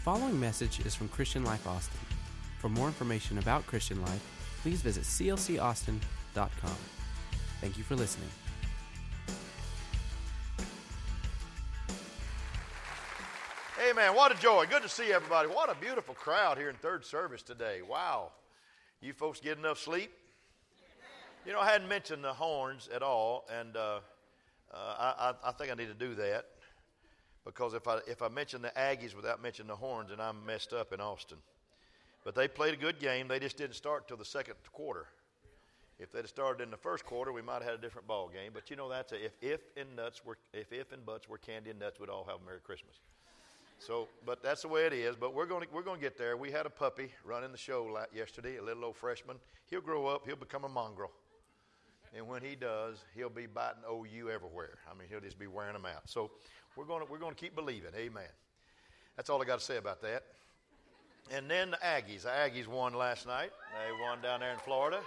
following message is from Christian Life Austin. For more information about Christian Life, please visit clcaustin.com. Thank you for listening. Hey man, what a joy. Good to see everybody. What a beautiful crowd here in third service today. Wow. You folks get enough sleep? You know, I hadn't mentioned the horns at all, and uh, uh, I, I, think I need to do that because if I, if I mention the Aggies without mentioning the horns, then I'm messed up in Austin. But they played a good game. They just didn't start until the second quarter. If they'd started in the first quarter, we might have had a different ball game. But you know that's a, if if and nuts were if if and buts were candy and nuts, we'd all have a Merry Christmas. So, but that's the way it is. But we're going to we're going to get there. We had a puppy running the show yesterday, a little old freshman. He'll grow up. He'll become a mongrel. And when he does, he'll be biting OU everywhere. I mean, he'll just be wearing them out. So we're going to, we're going to keep believing. Amen. That's all I got to say about that. And then the Aggies. The Aggies won last night. They won down there in Florida.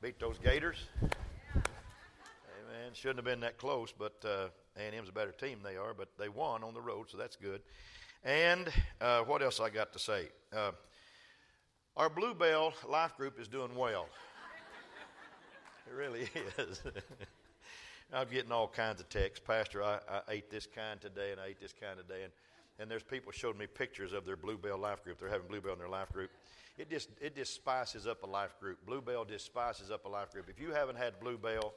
Beat those Gators. Amen. Shouldn't have been that close, but uh, A&M's a better team than they are. But they won on the road, so that's good. And uh, what else I got to say? Uh, our Bluebell Life Group is doing well. It really is. I'm getting all kinds of texts. Pastor, I, I, ate this kind today and I ate this kind today. And, and there's people showing me pictures of their Bluebell life group. They're having Bluebell in their life group. It just, it just spices up a life group. Bluebell just spices up a life group. If you haven't had Bluebell,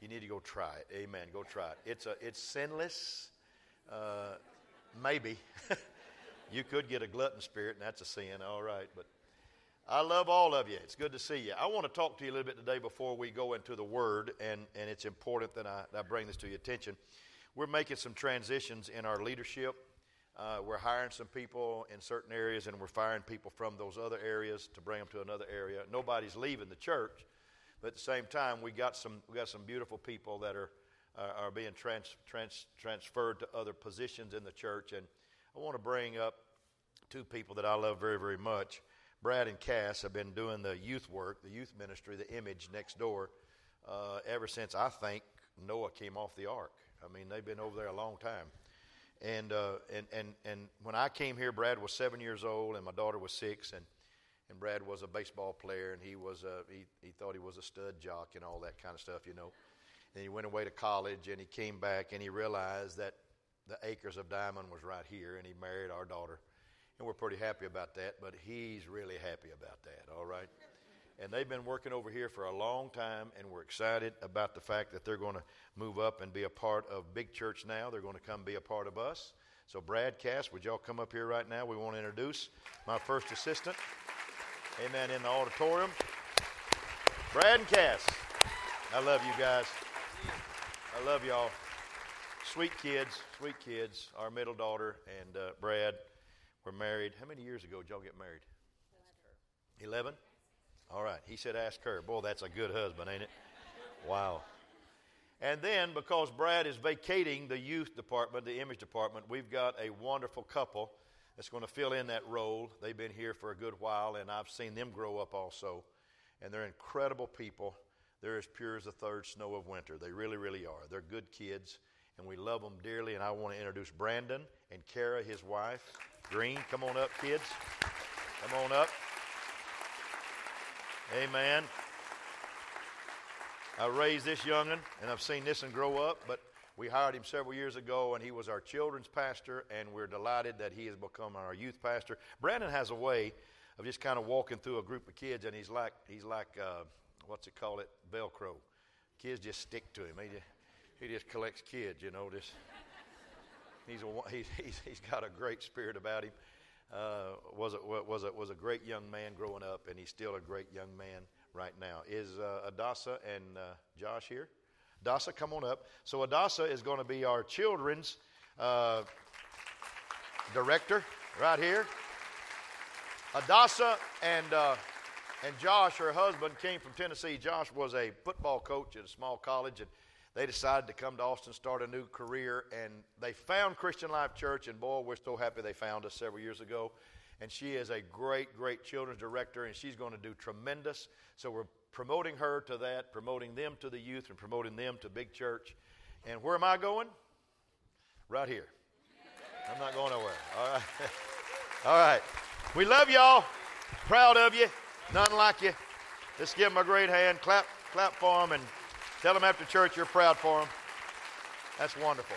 you need to go try it. Amen. Go try it. It's, a, it's sinless. Uh, maybe. you could get a glutton spirit, and that's a sin, all right. But I love all of you. It's good to see you. I want to talk to you a little bit today before we go into the Word, and, and it's important that I, that I bring this to your attention. We're making some transitions in our leadership. Uh, we're hiring some people in certain areas, and we're firing people from those other areas to bring them to another area. Nobody's leaving the church, but at the same time, we got some we got some beautiful people that are uh, are being trans, trans, transferred to other positions in the church, and I want to bring up two people that I love very very much. Brad and Cass have been doing the youth work, the youth ministry, the image next door, uh, ever since I think Noah came off the ark. I mean, they've been over there a long time. And, uh, and, and, and when I came here, Brad was seven years old and my daughter was six. And, and Brad was a baseball player and he, was a, he, he thought he was a stud jock and all that kind of stuff, you know. And he went away to college and he came back and he realized that the acres of diamond was right here and he married our daughter and we're pretty happy about that, but he's really happy about that, all right? And they've been working over here for a long time, and we're excited about the fact that they're going to move up and be a part of Big Church now. They're going to come be a part of us. So, Brad Cass, would y'all come up here right now? We want to introduce my first assistant. Amen. In the auditorium. Brad and Cass. I love you guys. I love y'all. Sweet kids, sweet kids. Our middle daughter and uh, Brad were married. How many years ago did y'all get married? 11. All right. He said, ask her. Boy, that's a good husband, ain't it? Wow. And then, because Brad is vacating the youth department, the image department, we've got a wonderful couple that's going to fill in that role. They've been here for a good while, and I've seen them grow up also. And they're incredible people. They're as pure as the third snow of winter. They really, really are. They're good kids, and we love them dearly. And I want to introduce Brandon and Kara, his wife. Green, come on up, kids. Come on up. Amen. I raised this young'un, and I've seen this one grow up, but we hired him several years ago, and he was our children's pastor, and we're delighted that he has become our youth pastor. Brandon has a way of just kind of walking through a group of kids, and he's like, he's like, uh, what's it call it, Velcro. Kids just stick to him. Just, he just collects kids, you know, just He's, a, he's, he's, got a great spirit about him. Uh, was, a, was, a, was a great young man growing up, and he's still a great young man right now. Is uh, Adasa and uh, Josh here? Adasa, come on up. So Adasa is going to be our children's uh, director right here. Adasa and uh, and Josh, her husband, came from Tennessee. Josh was a football coach at a small college, and they decided to come to Austin, start a new career, and they found Christian Life Church. And boy, we're so happy they found us several years ago. And she is a great, great children's director, and she's going to do tremendous. So we're promoting her to that, promoting them to the youth, and promoting them to big church. And where am I going? Right here. I'm not going nowhere. All right. All right. We love y'all. Proud of you. Nothing like you. Let's give them a great hand. Clap, clap for them and tell them after church you're proud for them. That's wonderful.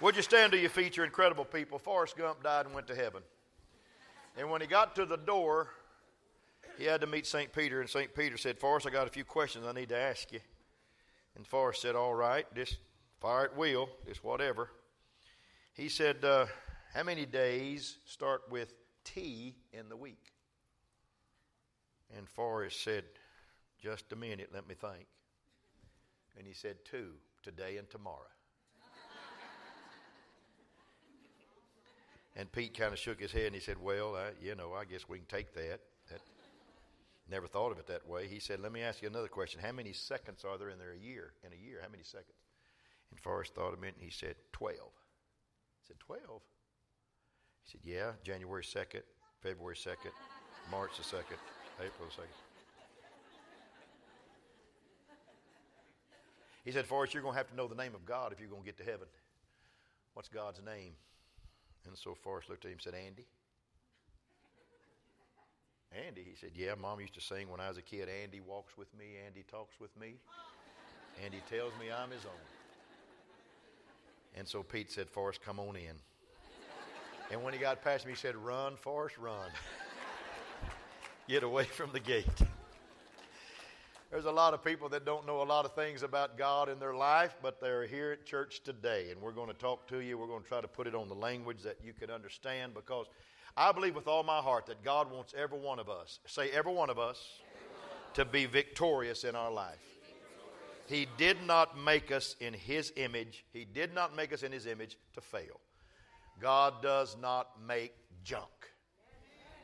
Would you stand to your feet? You're incredible people. Forrest Gump died and went to heaven. And when he got to the door, he had to meet St. Peter, and St. Peter said, Forrest, I got a few questions I need to ask you. And Forrest said, All right, just fire at will, just whatever. He said, uh, How many days start with T in the week? And Forrest said, Just a minute, let me think. And he said, Two, today and tomorrow. and Pete kind of shook his head and he said, Well, I, you know, I guess we can take that. that. Never thought of it that way. He said, Let me ask you another question. How many seconds are there in there a year? In a year, how many seconds? And Forrest thought a minute and he said, 12. I said, 12? He said, Yeah, January 2nd, February 2nd, March the 2nd, April the 2nd. He said, Forrest, you're going to have to know the name of God if you're going to get to heaven. What's God's name? And so Forrest looked at him and said, Andy. Andy, he said, Yeah, Mom used to sing when I was a kid, Andy walks with me, Andy talks with me, Andy tells me I'm his own. And so Pete said, Forrest, come on in. And when he got past me, he said, Run, Forrest, run. Get away from the gate. There's a lot of people that don't know a lot of things about God in their life, but they're here at church today, and we're going to talk to you. We're going to try to put it on the language that you can understand because I believe with all my heart that God wants every one of us, say every one of us, to be victorious in our life. He did not make us in His image, He did not make us in His image to fail. God does not make junk.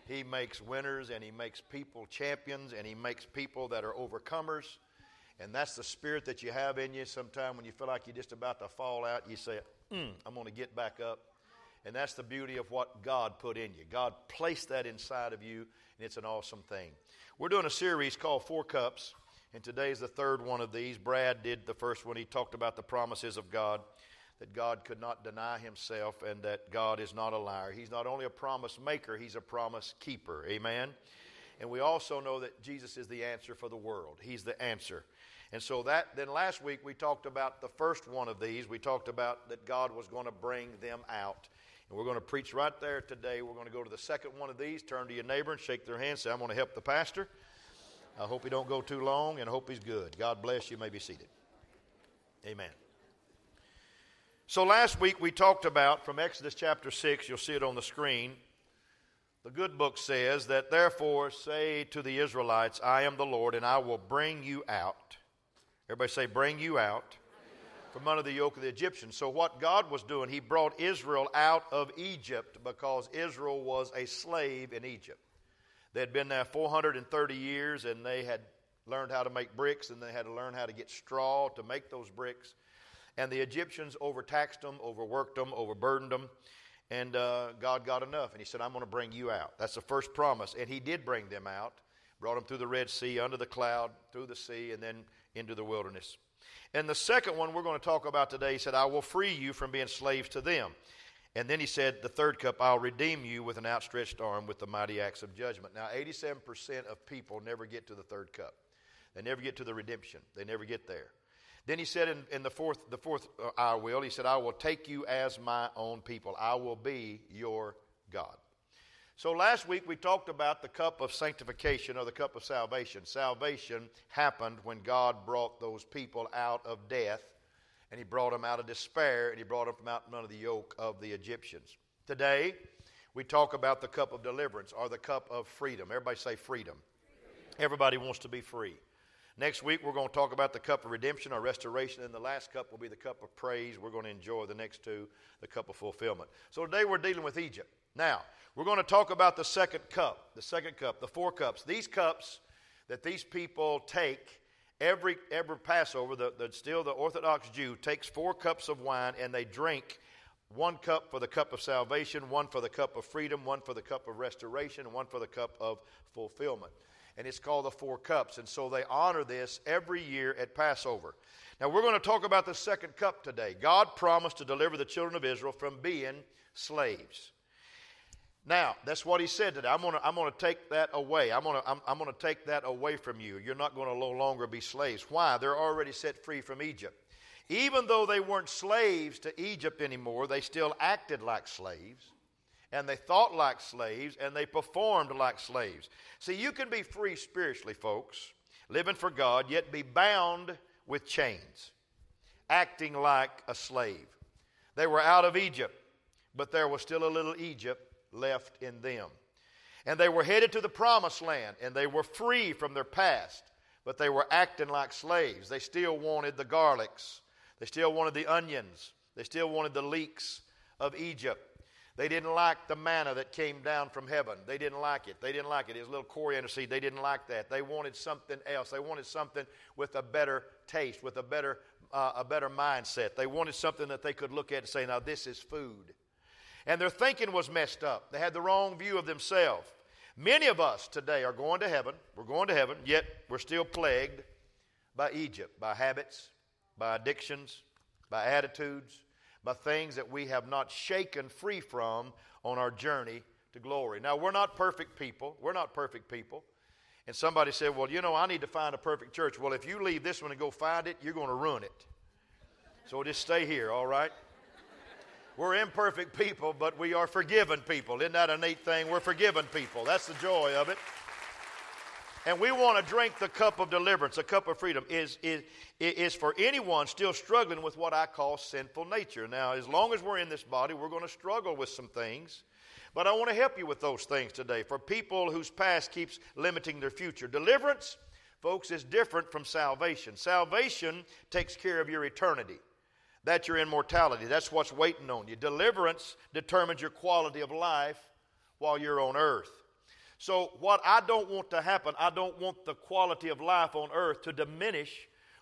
He makes winners and He makes people champions and He makes people that are overcomers. And that's the spirit that you have in you. Sometime when you feel like you're just about to fall out, you say, mm, I'm going to get back up. And that's the beauty of what God put in you. God placed that inside of you, and it's an awesome thing. We're doing a series called Four Cups, and today's the third one of these. Brad did the first one. He talked about the promises of God that God could not deny himself and that God is not a liar. He's not only a promise maker, he's a promise keeper. Amen. And we also know that Jesus is the answer for the world. He's the answer. And so that then last week we talked about the first one of these. We talked about that God was going to bring them out. And we're going to preach right there today. We're going to go to the second one of these. Turn to your neighbor and shake their hand. Say, I'm going to help the pastor. I hope he don't go too long and I hope he's good. God bless you. you may be seated. Amen. So last week we talked about from Exodus chapter 6, you'll see it on the screen. The good book says that therefore say to the Israelites, I am the Lord, and I will bring you out. Everybody say, bring you out from under the yoke of the Egyptians. So, what God was doing, He brought Israel out of Egypt because Israel was a slave in Egypt. They had been there 430 years and they had learned how to make bricks and they had to learn how to get straw to make those bricks. And the Egyptians overtaxed them, overworked them, overburdened them. And uh, God got enough. And He said, I'm going to bring you out. That's the first promise. And He did bring them out, brought them through the Red Sea, under the cloud, through the sea, and then into the wilderness. And the second one we're going to talk about today, He said, I will free you from being slaves to them. And then he said, the third cup, I'll redeem you with an outstretched arm with the mighty acts of judgment. Now, 87% of people never get to the third cup. They never get to the redemption. They never get there. Then he said in, in the fourth, the fourth uh, I will, he said, I will take you as my own people. I will be your God. So last week we talked about the cup of sanctification or the cup of salvation. Salvation happened when God brought those people out of death and he brought them out of despair and he brought them out under the yoke of the Egyptians. Today we talk about the cup of deliverance or the cup of freedom. Everybody say freedom. Everybody wants to be free. Next week, we're going to talk about the cup of redemption or restoration, and the last cup will be the cup of praise. We're going to enjoy the next two, the cup of fulfillment. So today we're dealing with Egypt. Now, we're going to talk about the second cup, the second cup, the four cups. These cups that these people take every, every Passover, the, the, still the Orthodox Jew takes four cups of wine and they drink one cup for the cup of salvation, one for the cup of freedom, one for the cup of restoration, and one for the cup of fulfillment and it's called the Four Cups. And so they honor this every year at Passover. Now, we're going to talk about the second cup today. God promised to deliver the children of Israel from being slaves. Now, that's what he said today. I'm going to I'm gonna take that away. I'm going to I'm, I'm gonna take that away from you. You're not going to no longer be slaves. Why? They're already set free from Egypt. Even though they weren't slaves to Egypt anymore, they still acted like slaves, and they thought like slaves, and they performed like slaves. See, you can be free spiritually, folks, living for God, yet be bound with chains, acting like a slave. They were out of Egypt, but there was still a little Egypt left in them. And they were headed to the promised land, and they were free from their past, but they were acting like slaves. They still wanted the garlics, they still wanted the onions, they still wanted the leeks of Egypt. They didn't like the manna that came down from heaven. They didn't like it. They didn't like it. It was a little coriander seed. They didn't like that. They wanted something else. They wanted something with a better taste, with a better, uh, a better mindset. They wanted something that they could look at and say, now this is food and their thinking was messed up. They had the wrong view of themselves. Many of us today are going to heaven. We're going to heaven, yet we're still plagued by Egypt, by habits, by addictions, by attitudes, by things that we have not shaken free from on our journey to glory. Now, we're not perfect people. We're not perfect people. And somebody said, Well, you know, I need to find a perfect church. Well, if you leave this one and go find it, you're going to ruin it. So just stay here, all right? We're imperfect people, but we are forgiven people. Isn't that a neat thing? We're forgiven people. That's the joy of it. And we want to drink the cup of deliverance, a cup of freedom, is, is, is for anyone still struggling with what I call sinful nature. Now, as long as we're in this body, we're going to struggle with some things. But I want to help you with those things today for people whose past keeps limiting their future. Deliverance, folks, is different from salvation. Salvation takes care of your eternity. That's your immortality. That's what's waiting on you. Deliverance determines your quality of life while you're on earth. So, what I don't want to happen, I don't want the quality of life on earth to diminish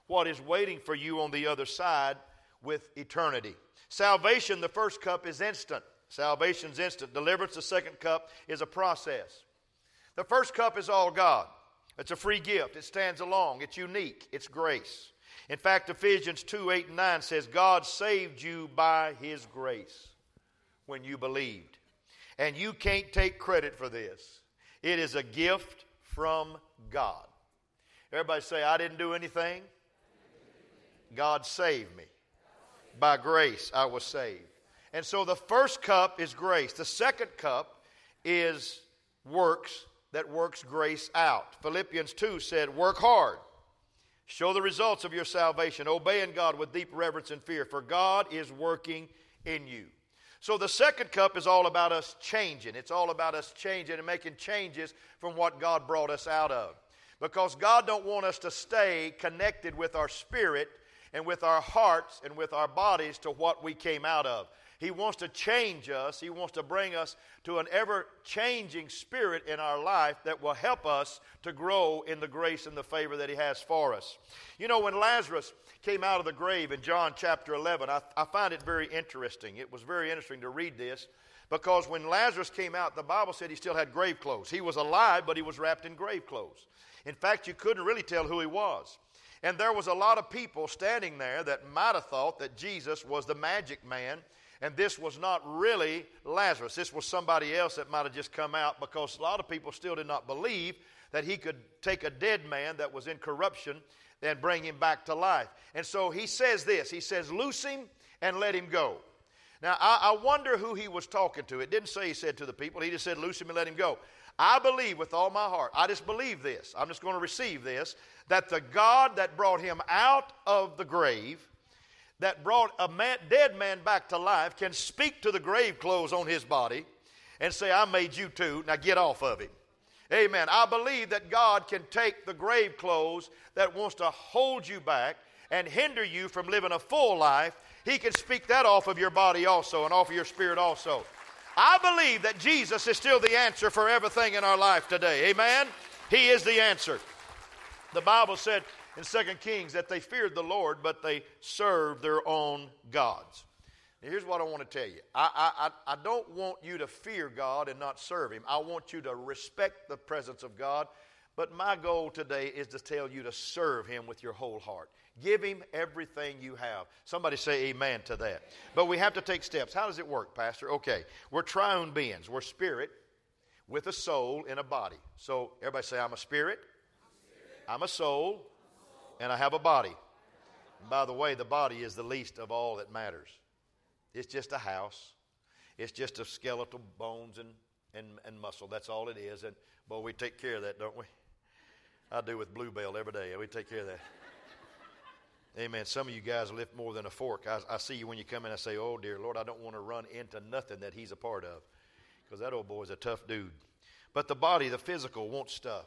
what is waiting for you on the other side with eternity. Salvation, the first cup, is instant. Salvation's instant. Deliverance, the second cup, is a process. The first cup is all God. It's a free gift. It stands alone. It's unique. It's grace. In fact, Ephesians 2 8 and 9 says, God saved you by his grace when you believed. And you can't take credit for this, it is a gift from God. Everybody say, I didn't do anything. God saved me. By grace, I was saved. And so the first cup is grace. The second cup is works that works grace out. Philippians 2 said, Work hard Show the results of your salvation, obeying God with deep reverence and fear, for God is working in you. So the second cup is all about us changing. It's all about us changing and making changes from what God brought us out of. Because God don't want us to stay connected with our spirit and with our hearts and with our bodies to what we came out of. He wants to change us. He wants to bring us to an ever changing spirit in our life that will help us to grow in the grace and the favor that He has for us. You know, when Lazarus came out of the grave in John chapter 11, I, I find it very interesting. It was very interesting to read this because when Lazarus came out, the Bible said he still had grave clothes. He was alive, but he was wrapped in grave clothes. In fact, you couldn't really tell who he was. And there was a lot of people standing there that might have thought that Jesus was the magic man and this was not really Lazarus. This was somebody else that might have just come out because a lot of people still did not believe that he could take a dead man that was in corruption and bring him back to life. And so he says this He says, Loose him and let him go. Now, I, I wonder who he was talking to. It didn't say he said to the people, he just said, Loose him and let him go. I believe with all my heart, I just believe this, I'm just going to receive this, that the God that brought him out of the grave that brought a man, dead man back to life can speak to the grave clothes on his body and say, I made you too, now get off of him. Amen. I believe that God can take the grave clothes that wants to hold you back and hinder you from living a full life. He can speak that off of your body also and off of your spirit also. I believe that Jesus is still the answer for everything in our life today. Amen. He is the answer. The Bible said in 2 Kings that they feared the Lord, but they served their own gods. Now, here's what I want to tell you I, I, I don't want you to fear God and not serve Him. I want you to respect the presence of God. But my goal today is to tell you to serve Him with your whole heart. Give him everything you have. Somebody say amen to that. But we have to take steps. How does it work, Pastor? Okay, we're triune beings. We're spirit with a soul in a body. So everybody say, I'm a spirit, I'm a soul, and I have a body. And by the way, the body is the least of all that matters. It's just a house. It's just a skeletal bones and, and, and muscle. That's all it is. And boy, we take care of that, don't we? I do with Bluebell every day. We take care of that. Amen. Some of you guys lift more than a fork. I, I see you when you come in. I say, "Oh dear Lord, I don't want to run into nothing that He's a part of, because that old boy's a tough dude." But the body, the physical, wants stuff.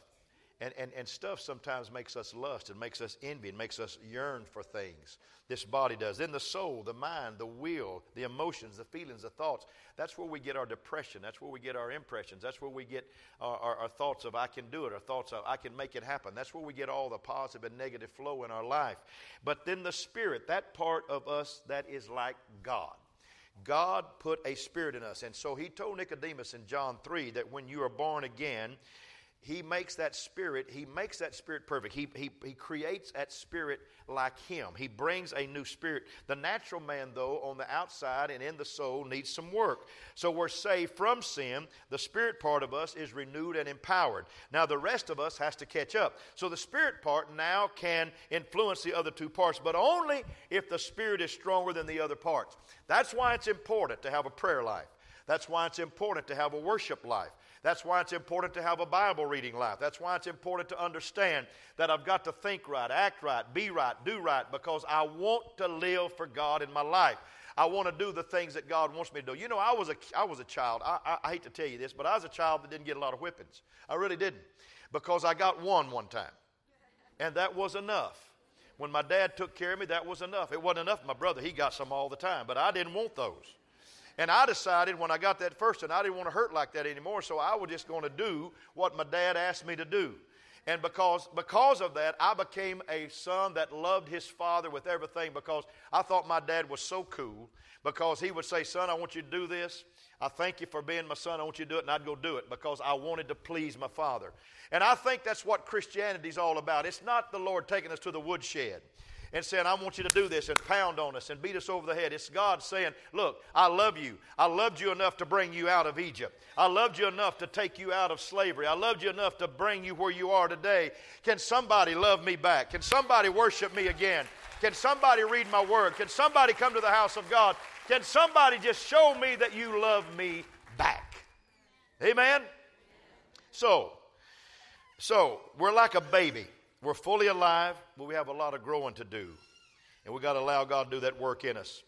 And, and, and stuff sometimes makes us lust and makes us envy and makes us yearn for things. This body does. Then the soul, the mind, the will, the emotions, the feelings, the thoughts. That's where we get our depression. That's where we get our impressions. That's where we get our, our, our thoughts of I can do it, our thoughts of I can make it happen. That's where we get all the positive and negative flow in our life. But then the spirit, that part of us that is like God. God put a spirit in us. And so he told Nicodemus in John 3 that when you are born again, he makes that spirit, he makes that spirit perfect. He, he, he creates that spirit like him. He brings a new spirit. The natural man, though, on the outside and in the soul, needs some work. So we're saved from sin. The spirit part of us is renewed and empowered. Now the rest of us has to catch up. So the spirit part now can influence the other two parts, but only if the spirit is stronger than the other parts. That's why it's important to have a prayer life. That's why it's important to have a worship life. That's why it's important to have a Bible reading life. That's why it's important to understand that I've got to think right, act right, be right, do right, because I want to live for God in my life. I want to do the things that God wants me to do. You know, I was a, I was a child. I, I, I hate to tell you this, but I was a child that didn't get a lot of whippings. I really didn't, because I got one one time, and that was enough. When my dad took care of me, that was enough. It wasn't enough. My brother, he got some all the time, but I didn't want those. And I decided when I got that first one, I didn't want to hurt like that anymore, so I was just going to do what my dad asked me to do. And because, because of that, I became a son that loved his father with everything because I thought my dad was so cool because he would say, Son, I want you to do this. I thank you for being my son. I want you to do it, and I'd go do it because I wanted to please my father. And I think that's what Christianity is all about. It's not the Lord taking us to the woodshed and saying, I want you to do this and pound on us and beat us over the head. It's God saying, Look, I love you. I loved you enough to bring you out of Egypt. I loved you enough to take you out of slavery. I loved you enough to bring you where you are today. Can somebody love me back? Can somebody worship me again? Can somebody read my word? Can somebody come to the house of God? Can somebody just show me that you love me back? Amen? So, so we're like a baby. We're fully alive, but we have a lot of growing to do. And we've got to allow God to do that work in us.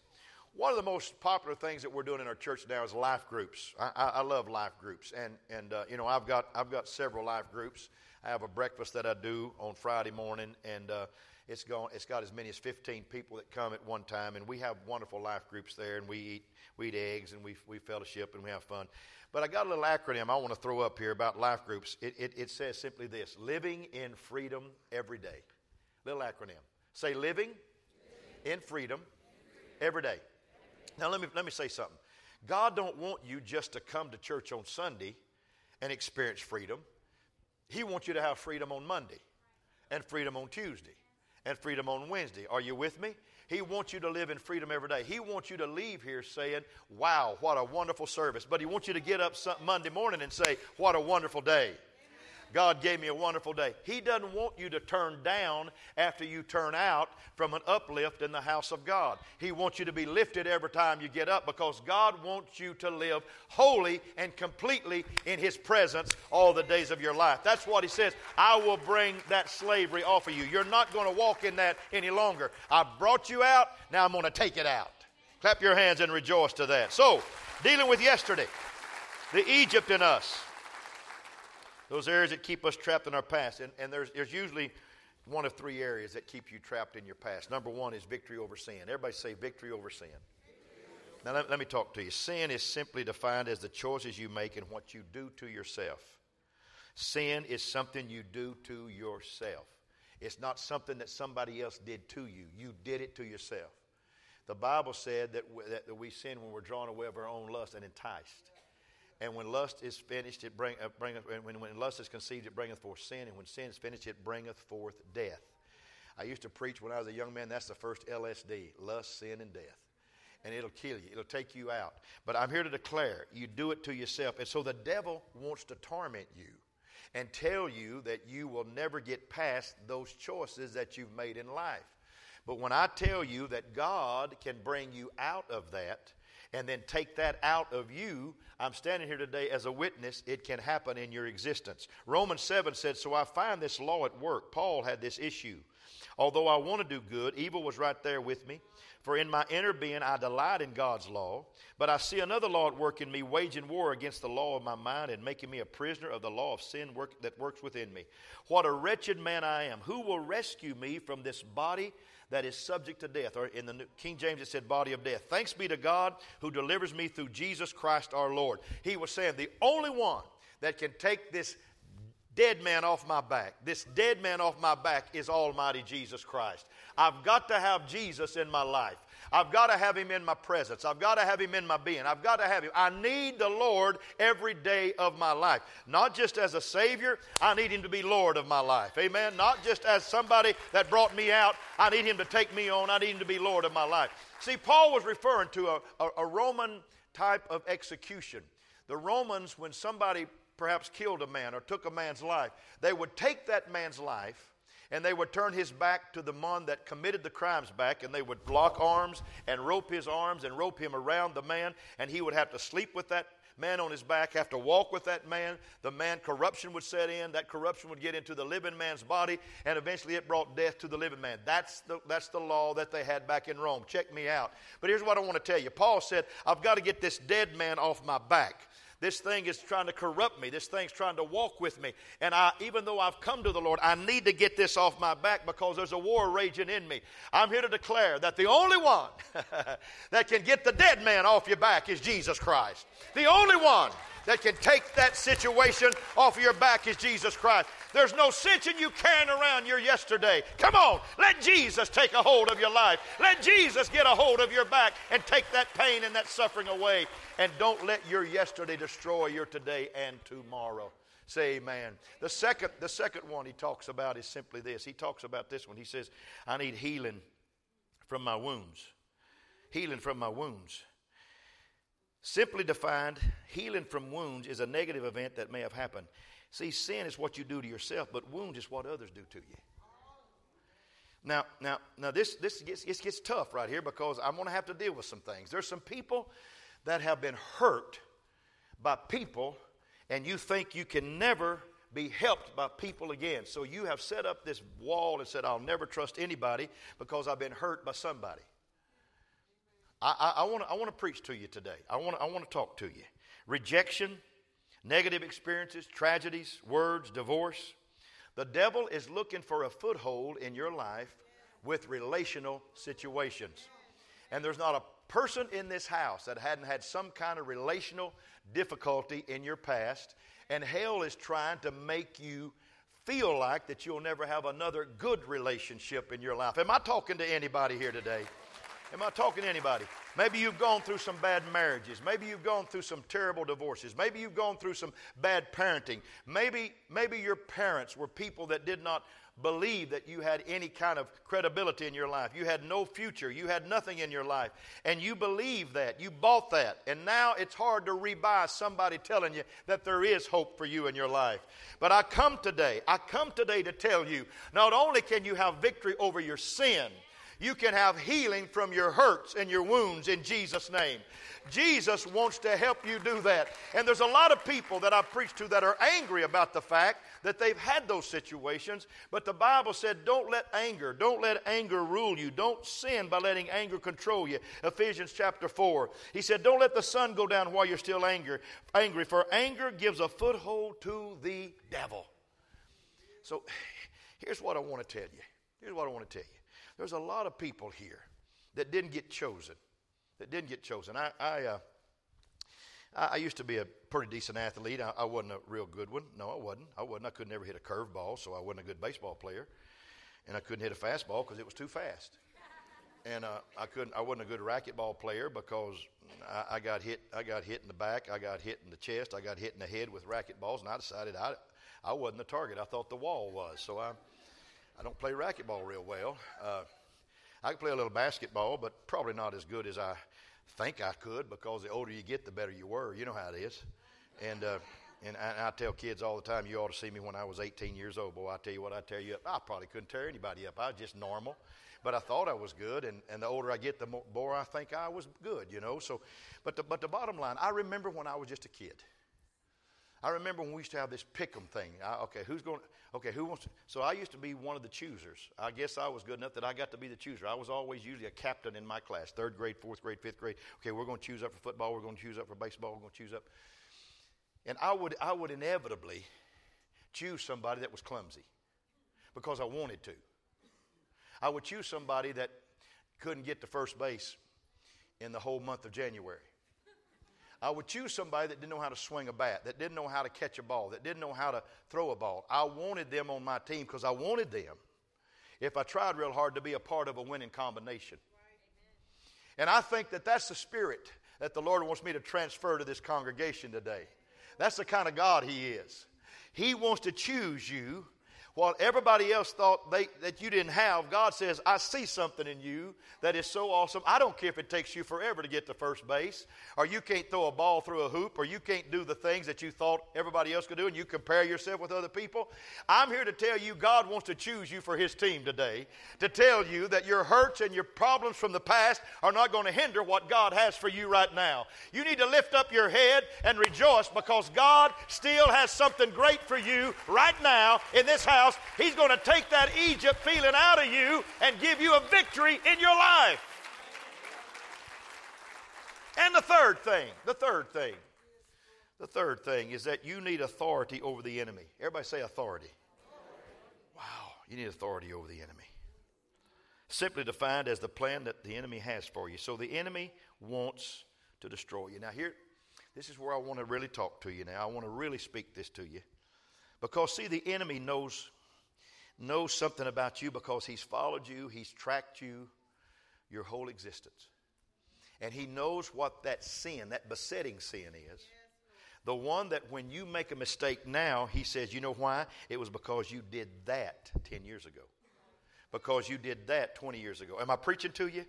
One of the most popular things that we're doing in our church now is life groups. I, I, I love life groups, and and uh, you know I've got I've got several life groups. I have a breakfast that I do on Friday morning, and uh, it's gone. It's got as many as 15 people that come at one time, and we have wonderful life groups there, and we eat we eat eggs, and we we fellowship, and we have fun. But I got a little acronym I want to throw up here about life groups. It, it, it says simply this living in freedom every day. Little acronym. Say living, living. in freedom, every day. Now let me let me say something. God don't want you just to come to church on Sunday and experience freedom. He wants you to have freedom on Monday and freedom on Tuesday and freedom on Wednesday. Are you with me? He wants you to live in freedom every day. He wants you to leave here saying, Wow, what a wonderful service. But He wants you to get up Monday morning and say, What a wonderful day. God gave me a wonderful day. He doesn't want you to turn down after you turn out from an uplift in the house of God. He wants you to be lifted every time you get up because God wants you to live wholly and completely in His presence all the days of your life. That's what He says. I will bring that slavery off of you. You're not going to walk in that any longer. I brought you out, now I'm going to take it out. Clap your hands and rejoice to that. So, dealing with yesterday, the Egypt in us. Those areas that keep us trapped in our past. And, and there's, there's usually one of three areas that keep you trapped in your past. Number one is victory over sin. Everybody say victory over sin. Now, let, let me talk to you. Sin is simply defined as the choices you make and what you do to yourself. Sin is something you do to yourself. It's not something that somebody else did to you. You did it to yourself. The Bible said that, we, that we sin when we're drawn away of our own lust and enticed. And when lust is finished, it bring, uh, bringeth, when, when lust is conceived, it bringeth forth sin. And when sin is finished, it bringeth forth death. I used to preach when I was a young man. That's the first LSD lust, sin, and death. And it'll kill you, it'll take you out. But I'm here to declare you do it to yourself. And so the devil wants to torment you and tell you that you will never get past those choices that you've made in life. But when I tell you that God can bring you out of that, and then take that out of you, I'm standing here today as a witness. It can happen in your existence. Romans 7 said, So I find this law at work. Paul had this issue. Although I want to do good, evil was right there with me. For in my inner being I delight in God's law, but I see another law at work in me, waging war against the law of my mind and making me a prisoner of the law of sin work, that works within me. What a wretched man I am! Who will rescue me from this body that is subject to death? Or in the King James it said body of death. Thanks be to God who delivers me through Jesus Christ our Lord. He was saying the only one that can take this dead man off my back. This dead man off my back is Almighty Jesus Christ. I've got to have Jesus in my life. I've got to have him in my presence. I've got to have him in my being. I've got to have him. I need the Lord every day of my life. Not just as a Savior, I need him to be Lord of my life. Amen. Not just as somebody that brought me out, I need him to take me on. I need him to be Lord of my life. See, Paul was referring to a, a, a Roman type of execution. The Romans, when somebody perhaps killed a man or took a man's life, they would take that man's life and they would turn his back to the man that committed the crimes back, and they would lock arms and rope his arms and rope him around the man, and he would have to sleep with that man on his back, have to walk with that man. The man, corruption would set in. That corruption would get into the living man's body, and eventually it brought death to the living man. That's the, that's the law that they had back in Rome. Check me out. But here's what I want to tell you Paul said, I've got to get this dead man off my back. This thing is trying to corrupt me. This thing's trying to walk with me. And I, even though I've come to the Lord, I need to get this off my back because there's a war raging in me. I'm here to declare that the only one that can get the dead man off your back is Jesus Christ. The only one that can take that situation off of your back is Jesus Christ. There's no sense in you carrying around your yesterday. Come on, let Jesus take a hold of your life. Let Jesus get a hold of your back and take that pain and that suffering away. And don't let your yesterday destroy your today and tomorrow. Say amen. The second, the second one he talks about is simply this. He talks about this one. He says, I need healing from my wounds. Healing from my wounds. Simply defined, healing from wounds is a negative event that may have happened. See, sin is what you do to yourself, but wounds is what others do to you. Now, now, now this, this gets, this gets tough right here because I'm going to have to deal with some things. There's some people that have been hurt by people, and you think you can never be helped by people again. So you have set up this wall and said, I'll never trust anybody because I've been hurt by somebody. I, I, I want to preach to you today. I want I to talk to you. Rejection, negative experiences, tragedies, words, divorce. The devil is looking for a foothold in your life with relational situations. And there's not a person in this house that hadn't had some kind of relational difficulty in your past. And hell is trying to make you feel like that you'll never have another good relationship in your life. Am I talking to anybody here today? Am I talking to anybody? Maybe you've gone through some bad marriages. Maybe you've gone through some terrible divorces. Maybe you've gone through some bad parenting. Maybe, maybe your parents were people that did not believe that you had any kind of credibility in your life. You had no future. You had nothing in your life. And you believe that. You bought that. And now it's hard to rebuy somebody telling you that there is hope for you in your life. But I come today, I come today to tell you not only can you have victory over your sin, you can have healing from your hurts and your wounds in Jesus' name. Jesus wants to help you do that. And there's a lot of people that I preach to that are angry about the fact that they've had those situations, but the Bible said, don't let anger, don't let anger rule you. Don't sin by letting anger control you. Ephesians chapter 4. He said, don't let the sun go down while you're still angry, angry for anger gives a foothold to the devil. So here's what I want to tell you. Here's what I want to tell you. There's a lot of people here that didn't get chosen. That didn't get chosen. I, I, uh, I used to be a pretty decent athlete. I, wasn't a real good one. No, I wasn't. I wasn't. I could never hit a curveball, so I wasn't a good baseball player. And I couldn't hit a fastball because it was too fast. And uh, I couldn't. I wasn't a good racquetball player because I, I, got hit. I got hit in the back. I got hit in the chest. I got hit in the head with racquetballs, and I decided I, I wasn't the target. I thought the wall was. So I, I don't play racquetball real well. Uh, I can play a little basketball, but probably not as good as I think I could because the older you get, the better you were. You know how it is. And, uh, and I, I tell kids all the time, you ought to see me when I was 18 years old. Boy, I tell you what, I tell you, up. I probably couldn't tear anybody up. I was just normal. But I thought I was good, and, and the older I get, the more, more I think I was good, you know. So, but the, but the bottom line, I remember when I was just a kid. I remember when we used to have this pick'em thing. I, okay, who's going? Okay, who wants? To, so I used to be one of the choosers. I guess I was good enough that I got to be the chooser. I was always usually a captain in my class, third grade, fourth grade, fifth grade. Okay, we're going to choose up for football. We're going to choose up for baseball. We're going to choose up. And I would, I would inevitably choose somebody that was clumsy because I wanted to. I would choose somebody that couldn't get to first base in the whole month of January. I would choose somebody that didn't know how to swing a bat, that didn't know how to catch a ball, that didn't know how to throw a ball. I wanted them on my team because I wanted them, if I tried real hard, to be a part of a winning combination. And I think that that's the spirit that the Lord wants me to transfer to this congregation today. That's the kind of God He is. He wants to choose you what everybody else thought they, that you didn't have, God says, I see something in you that is so awesome. I don't care if it takes you forever to get to first base, or you can't throw a ball through a hoop, or you can't do the things that you thought everybody else could do, and you compare yourself with other people. I'm here to tell you God wants to choose you for His team today, to tell you that your hurts and your problems from the past are not going to hinder what God has for you right now. You need to lift up your head and rejoice because God still has something great for you right now in this house house, He's going to take that Egypt feeling out of you and give you a victory in your life. And the third thing, the third thing, the third thing is that you need authority over the enemy. Everybody say authority. Wow, you need authority over the enemy. Simply defined as the plan that the enemy has for you. So the enemy wants to destroy you. Now, here, this is where I want to really talk to you now. I want to really speak this to you. Because, see, the enemy knows knows something about you because he's followed you, he's tracked you your whole existence. And he knows what that sin, that besetting sin is. The one that when you make a mistake now, he says, you know why? It was because you did that 10 years ago. Because you did that 20 years ago. Am I preaching to you?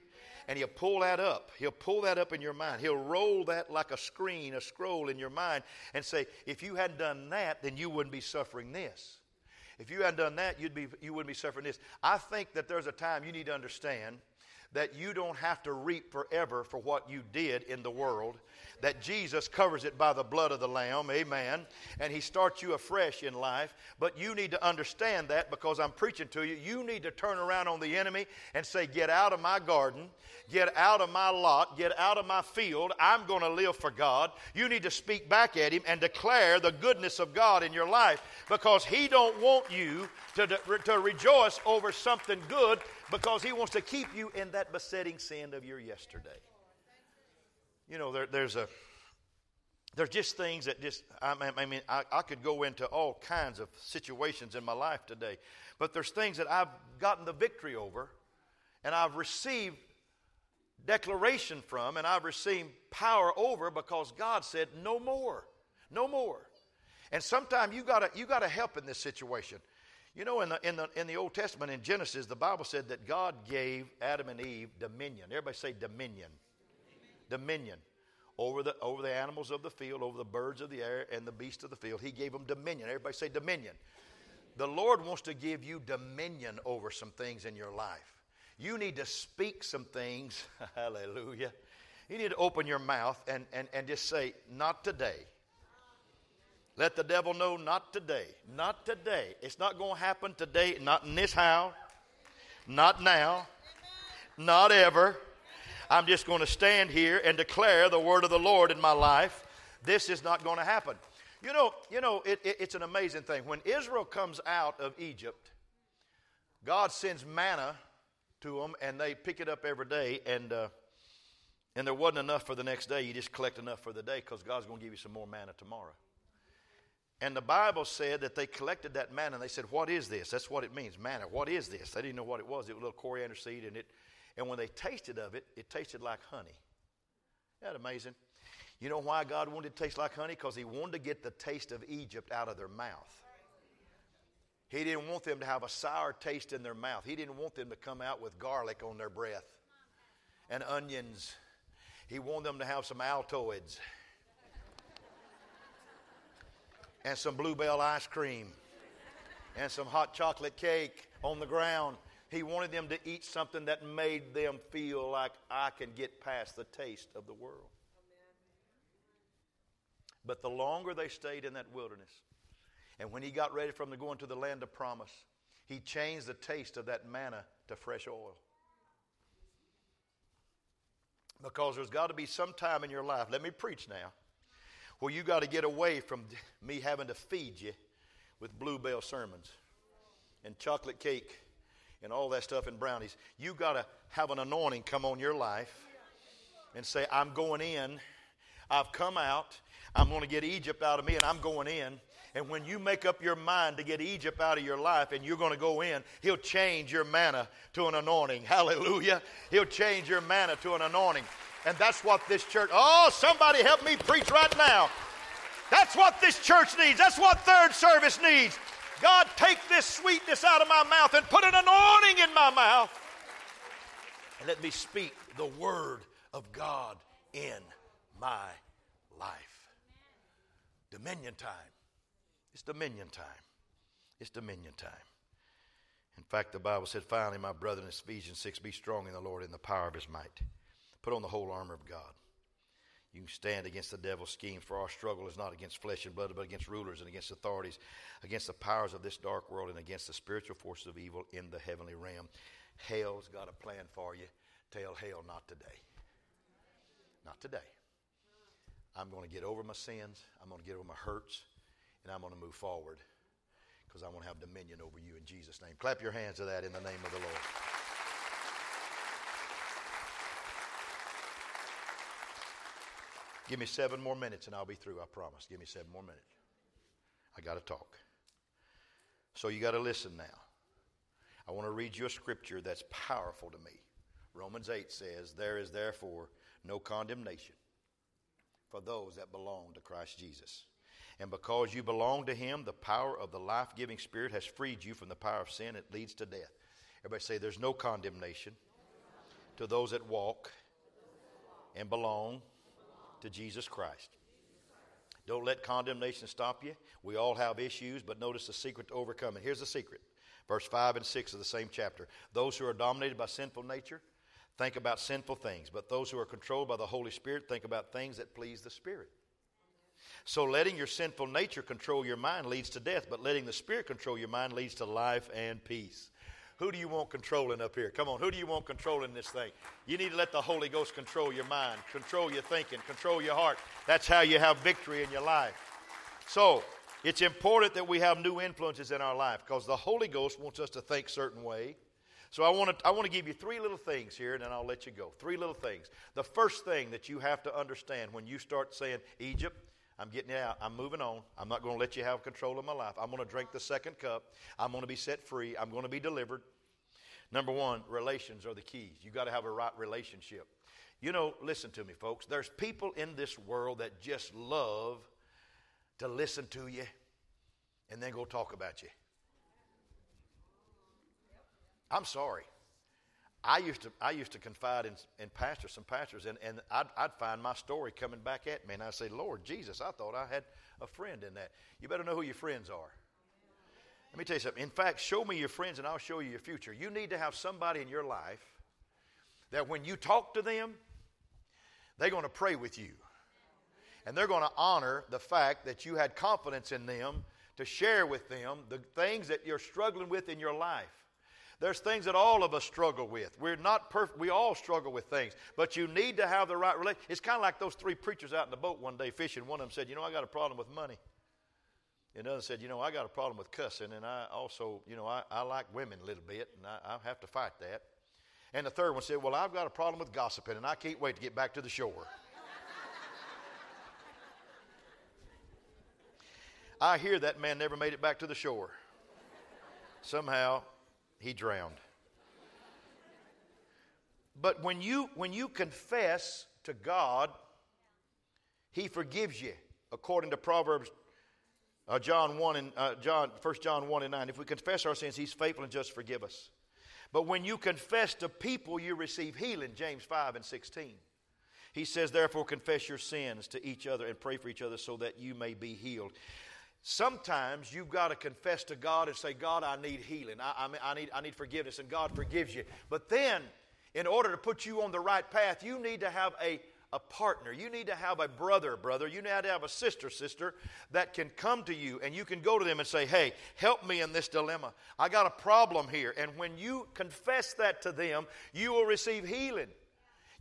And he'll pull that up. He'll pull that up in your mind. He'll roll that like a screen, a scroll in your mind, and say, if you hadn't done that, then you wouldn't be suffering this. If you hadn't done that, you'd be, you wouldn't be suffering this. I think that there's a time you need to understand that you don't have to reap forever for what you did in the world that Jesus covers it by the blood of the Lamb, amen, and He starts you afresh in life. But you need to understand that because I'm preaching to you. You need to turn around on the enemy and say, Get out of my garden, get out of my lot, get out of my field. I'm going to live for God. You need to speak back at Him and declare the goodness of God in your life because He don't want you to, to rejoice over something good because He wants to keep you in that besetting sin of your yesterday you know, there, there's a there's just things that just I, mean I, I, could go into all kinds of situations in my life today, but there's things that I've gotten the victory over, and I've received declaration from, and I've received power over because God said no more, no more. And sometimes you gotta you gotta help in this situation. You know, in the, in, the, in the Old Testament, in Genesis, the Bible said that God gave Adam and Eve dominion. Everybody say dominion dominion over the, over the animals of the field, over the birds of the air, and the beasts of the field. He gave them dominion. Everybody say dominion. The Lord wants to give you dominion over some things in your life. You need to speak some things. Hallelujah. You need to open your mouth and, and, and just say, Not today. Let the devil know, Not today. Not today. It's not going to happen today, not in this house, not now, not ever. I'm just going to stand here and declare the word of the Lord in my life. This is not going to happen. You know, you know it, it, it's an amazing thing. When Israel comes out of Egypt, God sends manna to them, and they pick it up every day, and uh, and there wasn't enough for the next day. You just collect enough for the day because God's going to give you some more manna tomorrow. And the Bible said that they collected that manna and they said, What is this? That's what it means, manna. What is this? They didn't know what it was. It was a little coriander seed and it and when they tasted of it, it tasted like honey. Isn't that amazing? You know why God wanted it to taste like honey? Because He wanted to get the taste of Egypt out of their mouth. He didn't want them to have a sour taste in their mouth. He didn't want them to come out with garlic on their breath and onions. He wanted them to have some Altoids and some Blue Bell ice cream and some hot chocolate cake on the ground. He wanted them to eat something that made them feel like I can get past the taste of the world. But the longer they stayed in that wilderness, and when he got ready for them to go into the land of promise, he changed the taste of that manna to fresh oil. Because there's got to be some time in your life, let me preach now, where you got to get away from me having to feed you with bluebell sermons and chocolate cake and all that stuff and brownies. You got to have an anointing come on your life and say, I'm going in, I've come out, I'm going to get Egypt out of me, and I'm going in. And when you make up your mind to get Egypt out of your life and you're going to go in, He'll change your manna to an anointing. Hallelujah. He'll change your manna to an anointing. And that's what this church, oh, somebody help me preach right now. That's what this church needs. That's what third service needs. God, take this sweetness out of my mouth and put an anointing in my mouth. And let me speak the word of God in my life. Dominion time. It's dominion time. It's dominion time. In fact, the Bible said, finally, my brother in Ephesians 6, be strong in the Lord in the power of his might. Put on the whole armor of God. You can stand against the devil's schemes, for our struggle is not against flesh and blood, but against rulers and against authorities, against the powers of this dark world, and against the spiritual forces of evil in the heavenly realm. Hell's got a plan for you. Tell hell not today. Not today. I'm going to get over my sins, I'm going to get over my hurts, and I'm going to move forward because I want to have dominion over you in Jesus' name. Clap your hands to that in the name of the Lord. Give me seven more minutes and I'll be through, I promise. Give me seven more minutes. I got to talk. So you got to listen now. I want to read you a scripture that's powerful to me. Romans 8 says, There is therefore no condemnation for those that belong to Christ Jesus. And because you belong to Him, the power of the life giving Spirit has freed you from the power of sin. It leads to death. Everybody say, There's no condemnation to those that walk and belong to Jesus Christ. Don't let condemnation stop you. We all have issues, but notice the secret to overcoming. Here's the secret. Verse 5 and 6 of the same chapter. Those who are dominated by sinful nature think about sinful things, but those who are controlled by the Holy Spirit think about things that please the Spirit. So letting your sinful nature control your mind leads to death, but letting the Spirit control your mind leads to life and peace. Who do you want controlling up here? Come on, who do you want controlling this thing? You need to let the Holy Ghost control your mind, control your thinking, control your heart. That's how you have victory in your life. So, it's important that we have new influences in our life because the Holy Ghost wants us to think certain way. So I want to I want to give you three little things here and then I'll let you go. Three little things. The first thing that you have to understand when you start saying Egypt, I'm getting out. I'm moving on. I'm not going to let you have control of my life. I'm going to drink the second cup. I'm going to be set free. I'm going to be delivered. Number one, relations are the keys. You got to have a right relationship. You know, listen to me, folks. There's people in this world that just love to listen to you and then go talk about you. I'm sorry. I used to, I used to confide in, in pastors, some pastors, and, and I'd, I'd find my story coming back at me, and I'd say, Lord Jesus, I thought I had a friend in that. You better know who your friends are. Let me tell you something. In fact, show me your friends, and I'll show you your future. You need to have somebody in your life that when you talk to them, they're going to pray with you. And they're going to honor the fact that you had confidence in them to share with them the things that you're struggling with in your life. There's things that all of us struggle with. We're not perfect. We all struggle with things. But you need to have the right relationship. It's kind of like those three preachers out in the boat one day fishing. One of them said, You know, I got a problem with money. Another said, You know, I got a problem with cussing. And I also, you know, I, I like women a little bit. And I, I have to fight that. And the third one said, Well, I've got a problem with gossiping. And I can't wait to get back to the shore. I hear that man never made it back to the shore. Somehow he drowned. But when you, when you confess to God, He forgives you, according to Proverbs Uh, John 1 and uh, John, 1 John 1 and 9. If we confess our sins, he's faithful and just forgive us. But when you confess to people, you receive healing, James 5 and 16. He says, therefore, confess your sins to each other and pray for each other so that you may be healed. Sometimes you've got to confess to God and say, God, I need healing. I, I, I, need, I need forgiveness, and God forgives you. But then, in order to put you on the right path, you need to have a a partner. You need to have a brother, brother. You need to have a sister, sister that can come to you and you can go to them and say, Hey, help me in this dilemma. I got a problem here. And when you confess that to them, you will receive healing.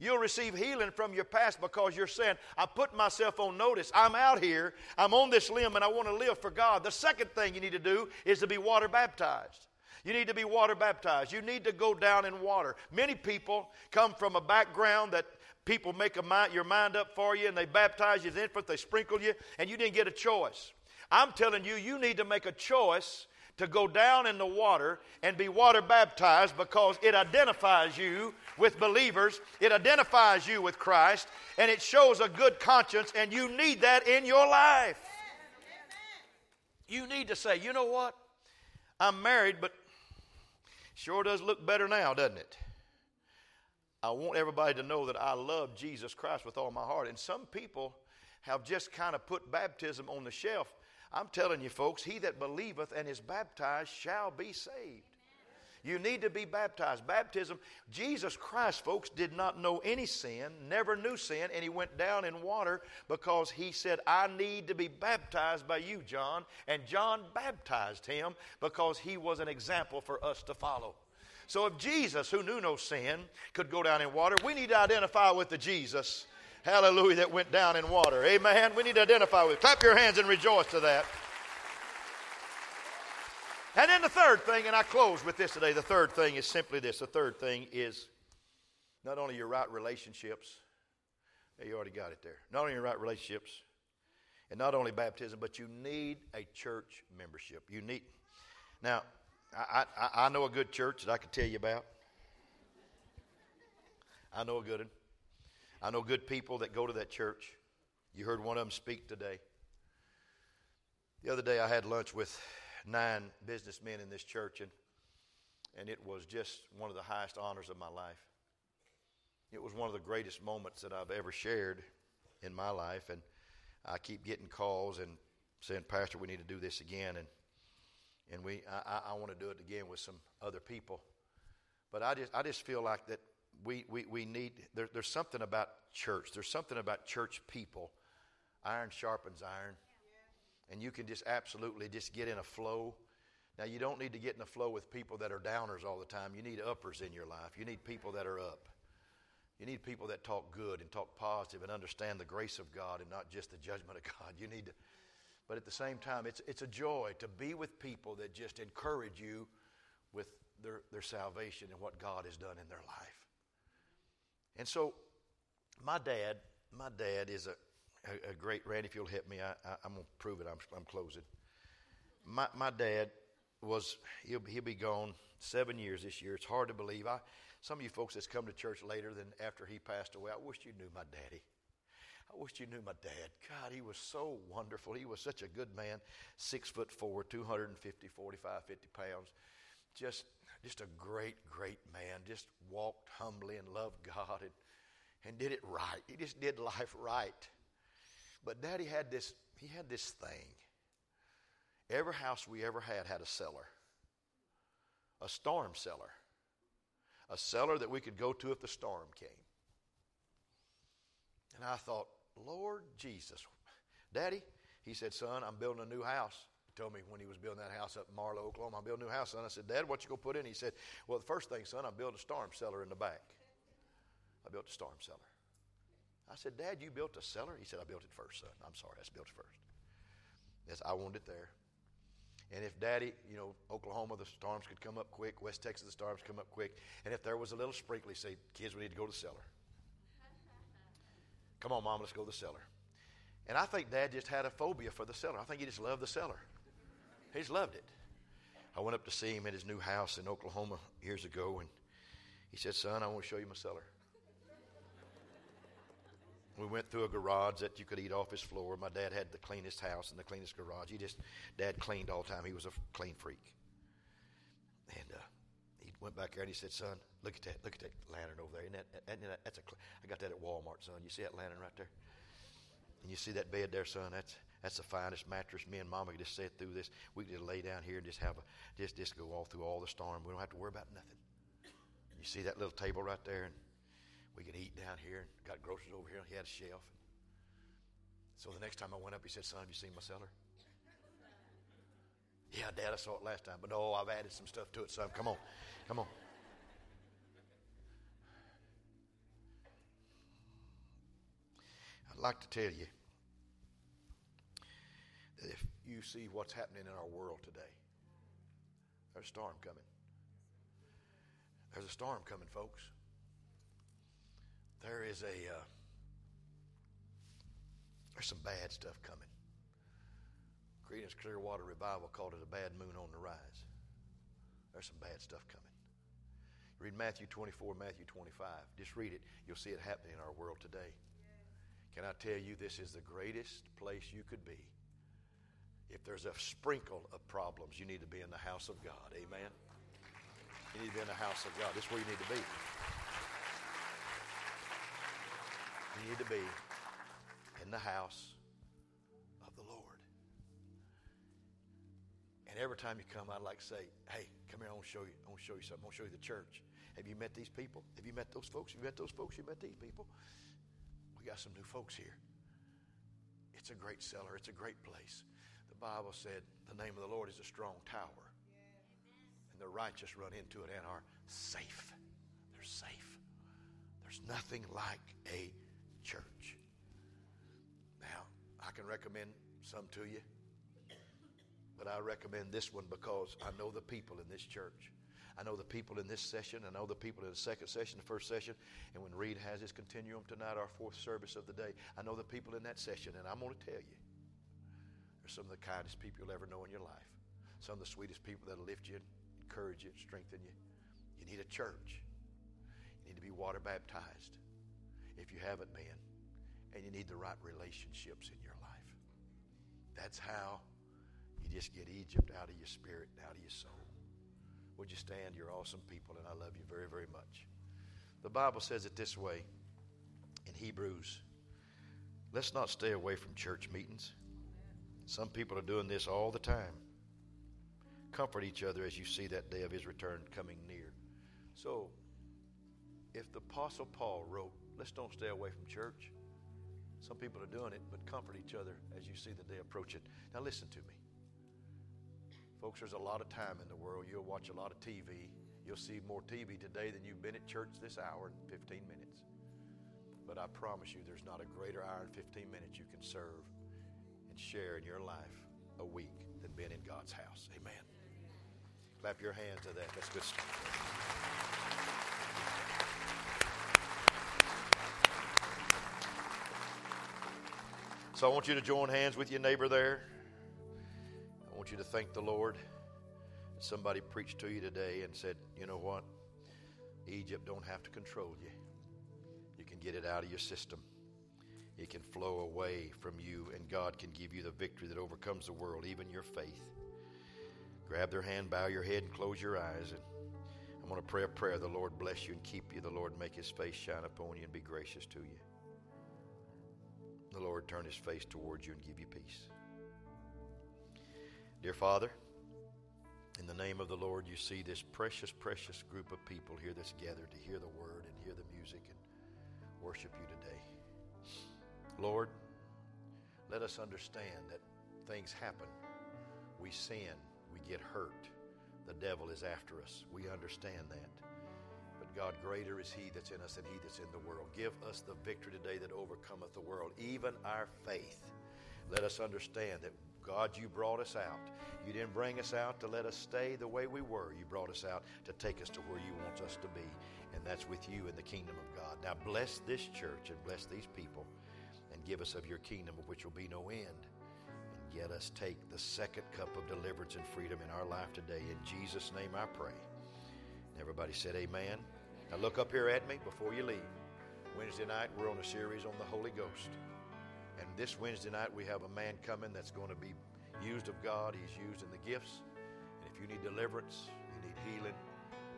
You'll receive healing from your past because you're saying, I put myself on notice. I'm out here. I'm on this limb and I want to live for God. The second thing you need to do is to be water baptized. You need to be water baptized. You need to go down in water. Many people come from a background that people make mind, your mind up for you and they baptize you as infant, they sprinkle you, and you didn't get a choice. I'm telling you, you need to make a choice to go down in the water and be water baptized because it identifies you with believers, it identifies you with Christ, and it shows a good conscience, and you need that in your life. You need to say, you know what? I'm married, but sure does look better now, doesn't it? I want everybody to know that I love Jesus Christ with all my heart. And some people have just kind of put baptism on the shelf. I'm telling you, folks, he that believeth and is baptized shall be saved. You need to be baptized. Baptism, Jesus Christ, folks, did not know any sin, never knew sin, and he went down in water because he said, I need to be baptized by you, John. And John baptized him because he was an example for us to follow. So if Jesus, who knew no sin, could go down in water, we need to identify with the Jesus, hallelujah, that went down in water. Amen. We need to identify with. Clap your hands and rejoice to that. And then the third thing, and I close with this today, the third thing is simply this. The third thing is not only your right relationships, you already got it there. Not only your right relationships, and not only baptism, but you need a church membership. You need. Now, I, I, I know a good church that I could tell you about. I know a good one. I know good people that go to that church. You heard one of them speak today. The other day I had lunch with nine businessmen in this church, and, and it was just one of the highest honors of my life. It was one of the greatest moments that I've ever shared in my life, and I keep getting calls and saying, Pastor, we need to do this again. And and we I, I want to do it again with some other people. But I just I just feel like that we we, we need there, there's something about church. There's something about church people. Iron sharpens iron. And you can just absolutely just get in a flow. Now you don't need to get in a flow with people that are downers all the time. You need uppers in your life. You need people that are up. You need people that talk good and talk positive and understand the grace of God and not just the judgment of God. You need to but at the same time, it's, it's a joy to be with people that just encourage you with their, their salvation and what God has done in their life. And so, my dad, my dad is a, a, a great, Randy, if you'll help me, I, am going to prove it, I'm, I'm closing. My, my dad was, he'll, he'll be gone seven years this year. It's hard to believe. I, some of you folks that's come to church later than after he passed away, I wish you knew my daddy. I wish you knew my dad. God, he was so wonderful. He was such a good man. Six foot four, 250, 45, 50 pounds. Just, just a great, great man. Just walked humbly and loved God and, and did it right. He just did life right. But Daddy had this, he had this thing. Every house we ever had had a cellar, a storm cellar, a cellar that we could go to if the storm came. And I thought, Lord Jesus. Daddy, he said, Son, I'm building a new house. He told me when he was building that house up in Marlow, Oklahoma, I'm a new house, son. I said, Dad, what you going to put in? He said, Well, the first thing, son, I'm building a storm cellar in the back. I built a storm cellar. I said, Dad, you built a cellar? He said, I built it first, son. I'm sorry, I built it first. Yes, I wanted it there. And if Daddy, you know, Oklahoma, the storms could come up quick. West Texas, the storms come up quick. And if there was a little sprinkle, he'd say, kids, we need to go to the cellar. Come on, Mom, let's go to the cellar. And I think Dad just had a phobia for the cellar. I think he just loved the cellar. He just loved it. I went up to see him at his new house in Oklahoma years ago, and he said, Son, I want to show you my cellar. we went through a garage that you could eat off his floor. My dad had the cleanest house and the cleanest garage. He just, dad cleaned all the time. He was a clean freak. And uh, he went back there and he said, son, look at that, look at that lantern over there. Isn't that, isn't that, that's a, I got that at Walmart, son. You see that lantern right there? And you see that bed there, son? That's, that's the finest mattress. Me and Mama could just sit through this. We could just lay down here and just have a, just, just go all through all the storm. We don't have to worry about nothing. You see that little table right there? And we could eat down here. Got groceries over here. He had a shelf. So the next time I went up, he said, Son, have you seen my cellar? Yeah, Dad, I saw it last time. But no, I've added some stuff to it, son. Come on. Come on. I'd like to tell you you see what's happening in our world today, there's a storm coming. There's a storm coming, folks there is a uh, there's some bad stuff coming. Creedence Clearwater Revival called it a bad moon on the rise. There's some bad stuff coming. Read Matthew 24, Matthew 25. Just read it. You'll see it happening in our world today. Can I tell you, this is the greatest place you could be. If there's a sprinkle of problems, you need to be in the house of God. Amen. You need to be in the house of God. This is where you need to be. You need to be in the house of the Lord. And every time you come, I'd like to say, hey, come here, I want to show you, I want to show you something. I want to show you the church. Have you met these people? Have you met those folks? Have you met those folks? Have You met these people? We got some new folks here. It's a great cellar. It's a great place. Bible said the name of the Lord is a strong tower. And the righteous run into it and are safe. They're safe. There's nothing like a church. Now, I can recommend some to you, but I recommend this one because I know the people in this church. I know the people in this session. I know the people in the second session, the first session, and when Reed has his continuum tonight, our fourth service of the day, I know the people in that session, and I'm going to tell you, they're some of the kindest people you'll ever know in your life. Some of the sweetest people that'll lift you, encourage you, strengthen you. You need a church. You need to be water baptized if you haven't been, and you need the right relationships in your life. That's how you just get Egypt out of your spirit and out of your soul. Would you stand? You're awesome people, and I love you very, very much. The Bible says it this way in Hebrews let's not stay away from church meetings. Some people are doing this all the time. Comfort each other as you see that day of his return coming near. So, if the Apostle Paul wrote Let's don't stay away from church. Some people are doing it, but comfort each other as you see the day approaching. Now, listen to me. Folks, there's a lot of time in the world. You'll watch a lot of TV. You'll see more TV today than you've been at church this hour and 15 minutes. But I promise you, there's not a greater hour and 15 minutes you can serve share in your life a week than being in God's house. Amen. Clap your hands to that. That's good stuff. So I want you to join hands with your neighbor there. I want you to thank the Lord. Somebody preached to you today and said, you know what? Egypt don't have to control you. You can get it out of your system. It can flow away from you, and God can give you the victory that overcomes the world, even your faith. Grab their hand, bow your head, and close your eyes. And I'm going to pray a prayer. The Lord bless you and keep you. The Lord make his face shine upon you and be gracious to you the Lord turn his face towards you and give you peace. Dear Father, in the name of the Lord, you see this precious, precious group of people here that's gathered to hear the word and hear the music and worship you today. Lord, let us understand that things happen. We sin, we get hurt. The devil is after us. We understand that. But God, greater is He that's in us than He that's in the world. Give us the victory today that overcometh the world, even our faith. Let us understand that, God, you brought us out. You didn't bring us out to let us stay the way we were. You brought us out to take us to where you want us to be, and that's with you in the kingdom of God. Now, bless this church and bless these people, give us of your kingdom, of which will be no end. And get us take the second cup of deliverance and freedom in our life today. In Jesus' name I pray. Everybody said, Amen. Now look up here at me before you leave. Wednesday night, we're on a series on the Holy Ghost. And this Wednesday night, we have a man coming that's going to be used of God. He's used in the gifts. And if you need deliverance, you need healing,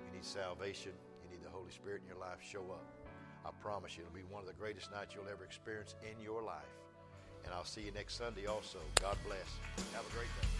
you need salvation, you need the Holy Spirit in your life, show up. I promise you, it'll be one of the greatest nights you'll ever experience in your life. And I'll see you next Sunday also. God bless. Have a great day.